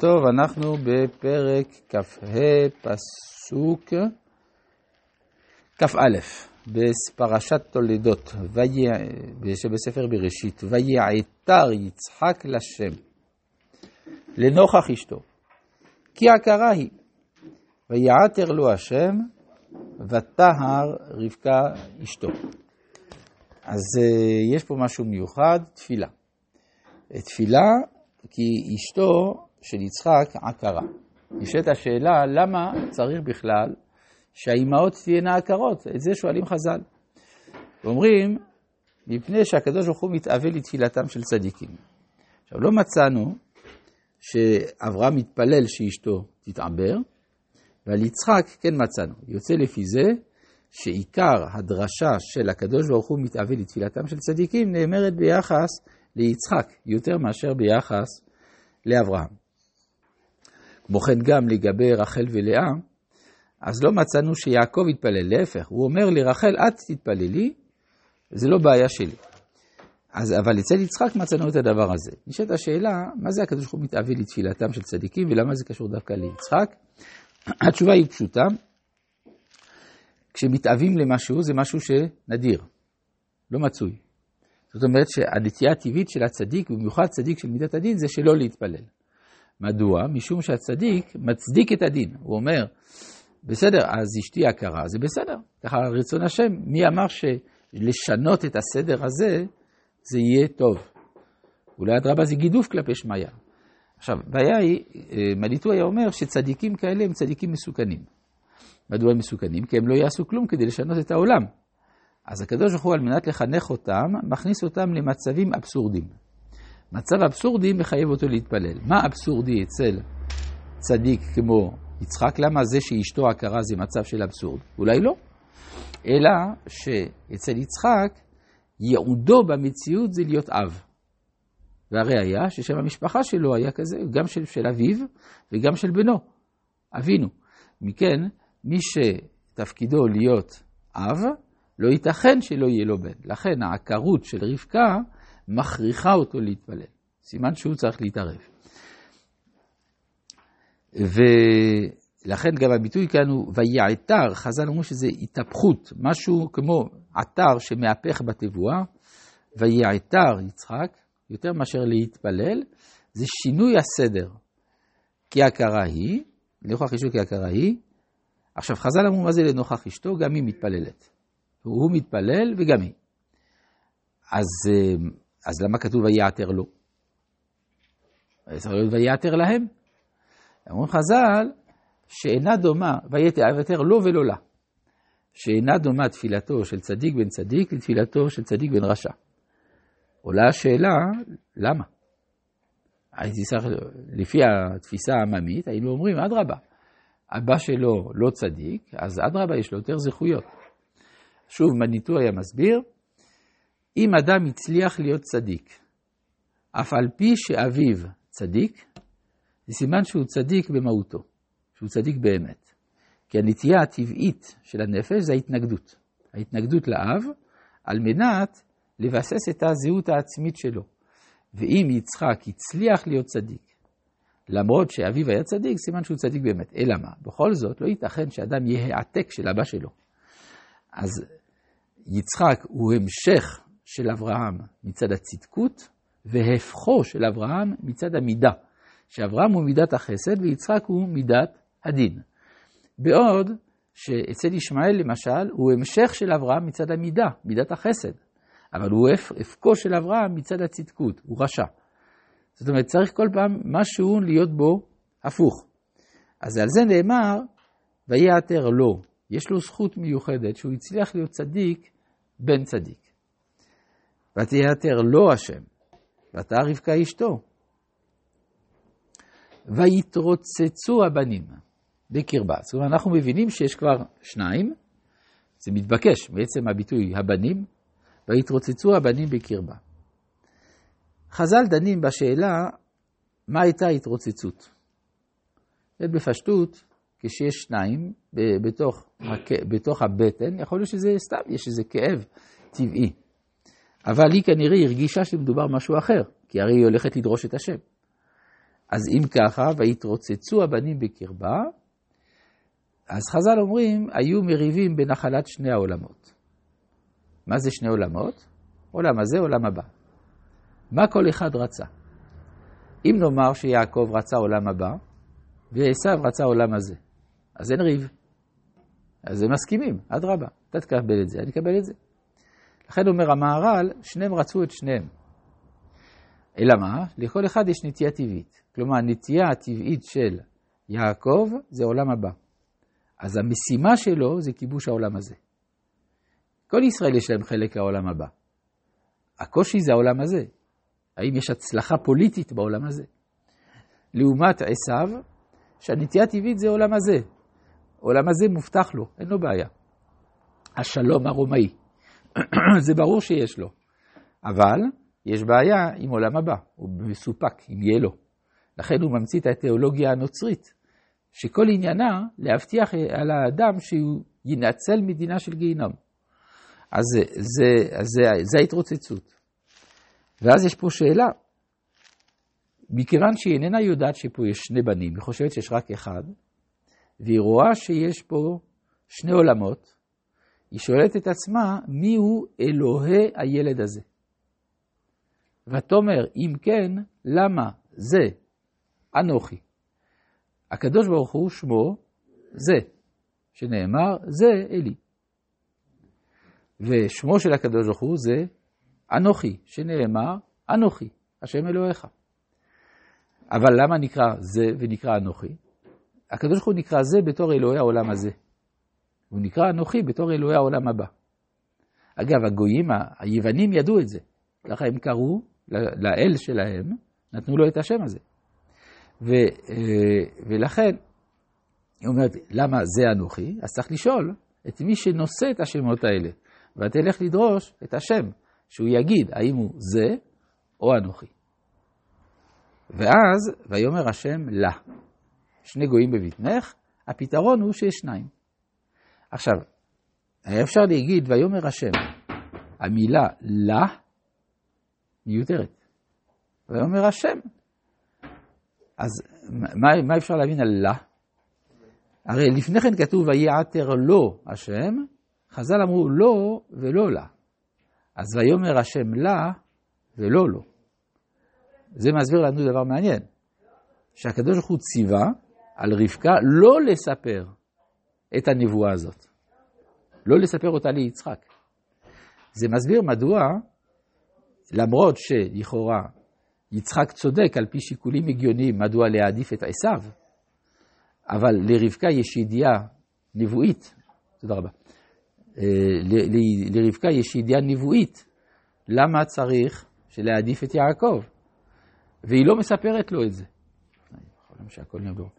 טוב, אנחנו בפרק כ"ה, פסוק כ"א, בפרשת תולדות, שבספר בראשית, ויעתר יצחק לשם, לנוכח אשתו, כי הכרה היא, ויעתר לו השם, ותהר רבקה אשתו. אז יש פה משהו מיוחד, תפילה. תפילה כי אשתו של יצחק עקרה. נשאלת השאלה, למה צריך בכלל שהאימהות תהיינה עקרות? את זה שואלים חז"ל. אומרים, מפני שהקדוש ברוך הוא מתאבל לתפילתם של צדיקים. עכשיו, לא מצאנו שאברהם מתפלל שאשתו תתעבר, ועל יצחק כן מצאנו. יוצא לפי זה שעיקר הדרשה של הקדוש ברוך הוא מתאבל לתפילתם של צדיקים נאמרת ביחס ליצחק, יותר מאשר ביחס לאברהם. כמו כן גם לגבי רחל ולאה, אז לא מצאנו שיעקב יתפלל, להפך, הוא אומר לרחל, את תתפללי, זה לא בעיה שלי. אז, אבל אצל יצחק מצאנו את הדבר הזה. נשאלת השאלה, מה זה הקדוש ברוך הוא מתאבל לתפילתם של צדיקים, ולמה זה קשור דווקא ליצחק? התשובה היא פשוטה, כשמתאבים למשהו, זה משהו שנדיר, לא מצוי. זאת אומרת שהנטייה הטבעית של הצדיק, במיוחד צדיק של מידת הדין, זה שלא להתפלל. מדוע? משום שהצדיק מצדיק את הדין. הוא אומר, בסדר, אז אשתי הכרה, זה בסדר, ככה רצון השם. מי אמר שלשנות את הסדר הזה, זה יהיה טוב? אולי אדרבה זה גידוף כלפי שמיא. עכשיו, הבעיה היא, אה, מליטו היה אומר שצדיקים כאלה הם צדיקים מסוכנים. מדוע הם מסוכנים? כי הם לא יעשו כלום כדי לשנות את העולם. אז הקדוש ברוך הוא, על מנת לחנך אותם, מכניס אותם למצבים אבסורדים. מצב אבסורדי מחייב אותו להתפלל. מה אבסורדי אצל צדיק כמו יצחק? למה זה שאשתו הכרה זה מצב של אבסורד? אולי לא. אלא שאצל יצחק ייעודו במציאות זה להיות אב. והראיה ששם המשפחה שלו היה כזה, גם של, של אביו וגם של בנו, אבינו. מכן, מי שתפקידו להיות אב, לא ייתכן שלא יהיה לו בן. לכן העקרות של רבקה מכריחה אותו להתפלל. סימן שהוא צריך להתערב. ולכן גם הביטוי כאן הוא ויעתר, חז"ל אמרו שזה התהפכות, משהו כמו עתר שמהפך בתבואה, ויעתר יצחק, יותר מאשר להתפלל, זה שינוי הסדר. כי הכרה היא, לנוכח אשתו כי הכרה היא, עכשיו חז"ל אמרו מה זה לנוכח אשתו, גם היא מתפללת. הוא מתפלל וגם היא. אז אה, אז למה כתוב ויעתר לו? צריך להיות ויעתר להם. אומרים חז"ל שאינה דומה, ויעתר לו ולא לה. שאינה דומה תפילתו של צדיק בן צדיק לתפילתו של צדיק בן רשע. עולה השאלה, למה? הייתי צריך, לפי התפיסה העממית, היינו אומרים, אדרבה, אבא שלו לא צדיק, אז אדרבה יש לו יותר זכויות. שוב, מניטו היה מסביר, אם אדם הצליח להיות צדיק, אף על פי שאביו צדיק, זה סימן שהוא צדיק במהותו, שהוא צדיק באמת. כי הנטייה הטבעית של הנפש זה ההתנגדות. ההתנגדות לאב, על מנת לבסס את הזהות העצמית שלו. ואם יצחק הצליח להיות צדיק, למרות שאביו היה צדיק, סימן שהוא צדיק באמת. אלא מה? בכל זאת, לא ייתכן שאדם יהיה העתק של אבא שלו. אז יצחק הוא המשך של אברהם מצד הצדקות, והפכו של אברהם מצד המידה. שאברהם הוא מידת החסד ויצחק הוא מידת הדין. בעוד שאצל ישמעאל למשל הוא המשך של אברהם מצד המידה, מידת החסד. אבל הוא הפקו של אברהם מצד הצדקות, הוא רשע. זאת אומרת, צריך כל פעם משהו להיות בו הפוך. אז על זה נאמר, ויעתר לו. יש לו זכות מיוחדת שהוא הצליח להיות צדיק בן צדיק. ותיעתר לו השם, ותא רבקה אשתו. ויתרוצצו הבנים בקרבה. זאת אומרת, אנחנו מבינים שיש כבר שניים, זה מתבקש בעצם הביטוי הבנים, ויתרוצצו הבנים בקרבה. חז"ל דנים בשאלה מה הייתה התרוצצות. בפשטות, כשיש שניים בתוך, בתוך הבטן, יכול להיות שזה סתם, יש איזה כאב טבעי. אבל היא כנראה הרגישה שמדובר משהו אחר, כי הרי היא הולכת לדרוש את השם. אז אם ככה, ויתרוצצו הבנים בקרבה, אז חז"ל אומרים, היו מריבים בנחלת שני העולמות. מה זה שני עולמות? עולם הזה, עולם הבא. מה כל אחד רצה? אם נאמר שיעקב רצה עולם הבא, ועשו רצה עולם הזה, אז אין ריב. אז הם מסכימים, אדרבה, אתה תקבל את זה, אני אקבל את זה. לכן אומר המהר"ל, שניהם רצו את שניהם. אלא מה? לכל אחד יש נטייה טבעית. כלומר, הנטייה הטבעית של יעקב זה עולם הבא. אז המשימה שלו זה כיבוש העולם הזה. כל ישראל יש להם חלק העולם הבא. הקושי זה העולם הזה. האם יש הצלחה פוליטית בעולם הזה? לעומת עשיו, שהנטייה הטבעית זה עולם הזה. עולם הזה מובטח לו, אין לו בעיה. השלום הרומאי, זה ברור שיש לו. אבל יש בעיה עם עולם הבא, הוא מסופק, אם יהיה לו. לכן הוא ממציא את התיאולוגיה הנוצרית, שכל עניינה להבטיח על האדם שהוא ינצל מדינה של גיהינום. אז זה, זה, זה, זה ההתרוצצות. ואז יש פה שאלה, מכיוון שהיא איננה יודעת שפה יש שני בנים, היא חושבת שיש רק אחד, והיא רואה שיש פה שני עולמות, היא שואלת את עצמה, מי הוא אלוהי הילד הזה? ותאמר, אם כן, למה זה אנוכי? הקדוש ברוך הוא שמו זה, שנאמר, זה אלי. ושמו של הקדוש ברוך הוא זה אנוכי, שנאמר, אנוכי, השם אלוהיך. אבל למה נקרא זה ונקרא אנוכי? הקדוש ברוך הוא נקרא זה בתור אלוהי העולם הזה. הוא נקרא אנוכי בתור אלוהי העולם הבא. אגב, הגויים, היוונים ידעו את זה. ככה הם קראו לאל שלהם, נתנו לו את השם הזה. ו, אה, ולכן, היא אומרת, למה זה אנוכי? אז צריך לשאול את מי שנושא את השמות האלה. ותלך לדרוש את השם, שהוא יגיד האם הוא זה או אנוכי. ואז, ויאמר השם לה. שני גויים בבטנך, הפתרון הוא שיש שניים. עכשיו, היה אפשר להגיד, ויאמר השם, המילה לה מיותרת. ויאמר השם. אז מה, מה אפשר להבין על לה? הרי לפני כן כתוב, ויעתר לו השם, חז"ל אמרו לא ולא לה. אז ויאמר השם לה ולא לו. זה מסביר לנו דבר מעניין, שהקדוש ברוך הוא ציווה על רבקה לא לספר את הנבואה הזאת. לא לספר אותה ליצחק. זה מסביר מדוע, למרות שלכאורה יצחק צודק על פי שיקולים הגיוניים מדוע להעדיף את עשיו, אבל לרבקה יש ידיעה נבואית, תודה רבה, אה, לרבקה יש ידיעה נבואית, למה צריך להעדיף את יעקב? והיא לא מספרת לו את זה. שהכל נגור.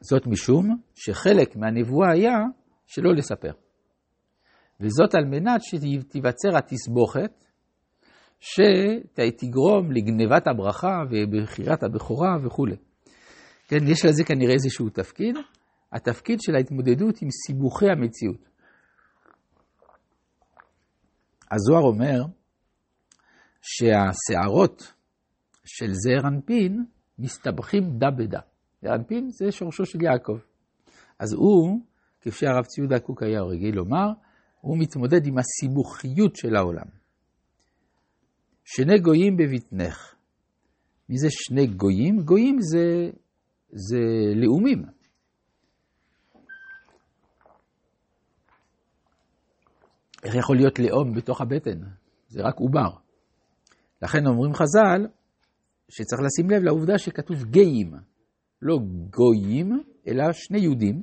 זאת משום שחלק מהנבואה היה שלא לספר. וזאת על מנת שתיווצר התסבוכת שתגרום לגנבת הברכה ובחירת הבכורה וכולי. כן, יש לזה כנראה איזשהו תפקיד, התפקיד של ההתמודדות עם סיבוכי המציאות. הזוהר אומר שהשערות של זעיר אנפין מסתבכים דה בדה. ואנפין זה שורשו של יעקב. אז הוא, כפי שהרב ציודה קוק היה רגיל לומר, הוא מתמודד עם הסיבוכיות של העולם. שני גויים בבטנך. מי זה שני גויים? גויים זה, זה לאומים. איך יכול להיות לאום בתוך הבטן? זה רק עובר. לכן אומרים חז"ל שצריך לשים לב לעובדה שכתוב גאים. לא גויים, אלא שני יהודים,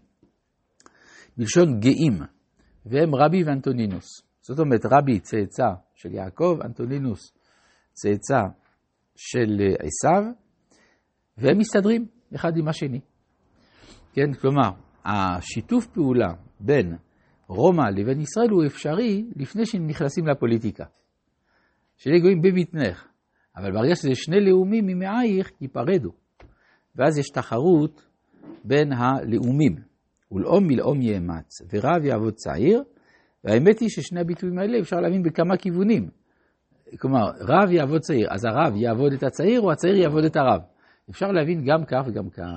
בלשון גאים, והם רבי ואנטונינוס. זאת אומרת, רבי צאצא של יעקב, אנטונינוס צאצא של עשיו, והם מסתדרים אחד עם השני. כן, כלומר, השיתוף פעולה בין רומא לבין ישראל הוא אפשרי לפני שהם נכנסים לפוליטיקה. שני גויים בבטנך, אבל ברגע שזה שני לאומים ממאייך, ייפרדו. ואז יש תחרות בין הלאומים. ולאום מלאום יאמץ, ורב יעבוד צעיר, והאמת היא ששני הביטויים האלה אפשר להבין בכמה כיוונים. כלומר, רב יעבוד צעיר, אז הרב יעבוד את הצעיר או הצעיר יעבוד את הרב? אפשר להבין גם כך וגם כך.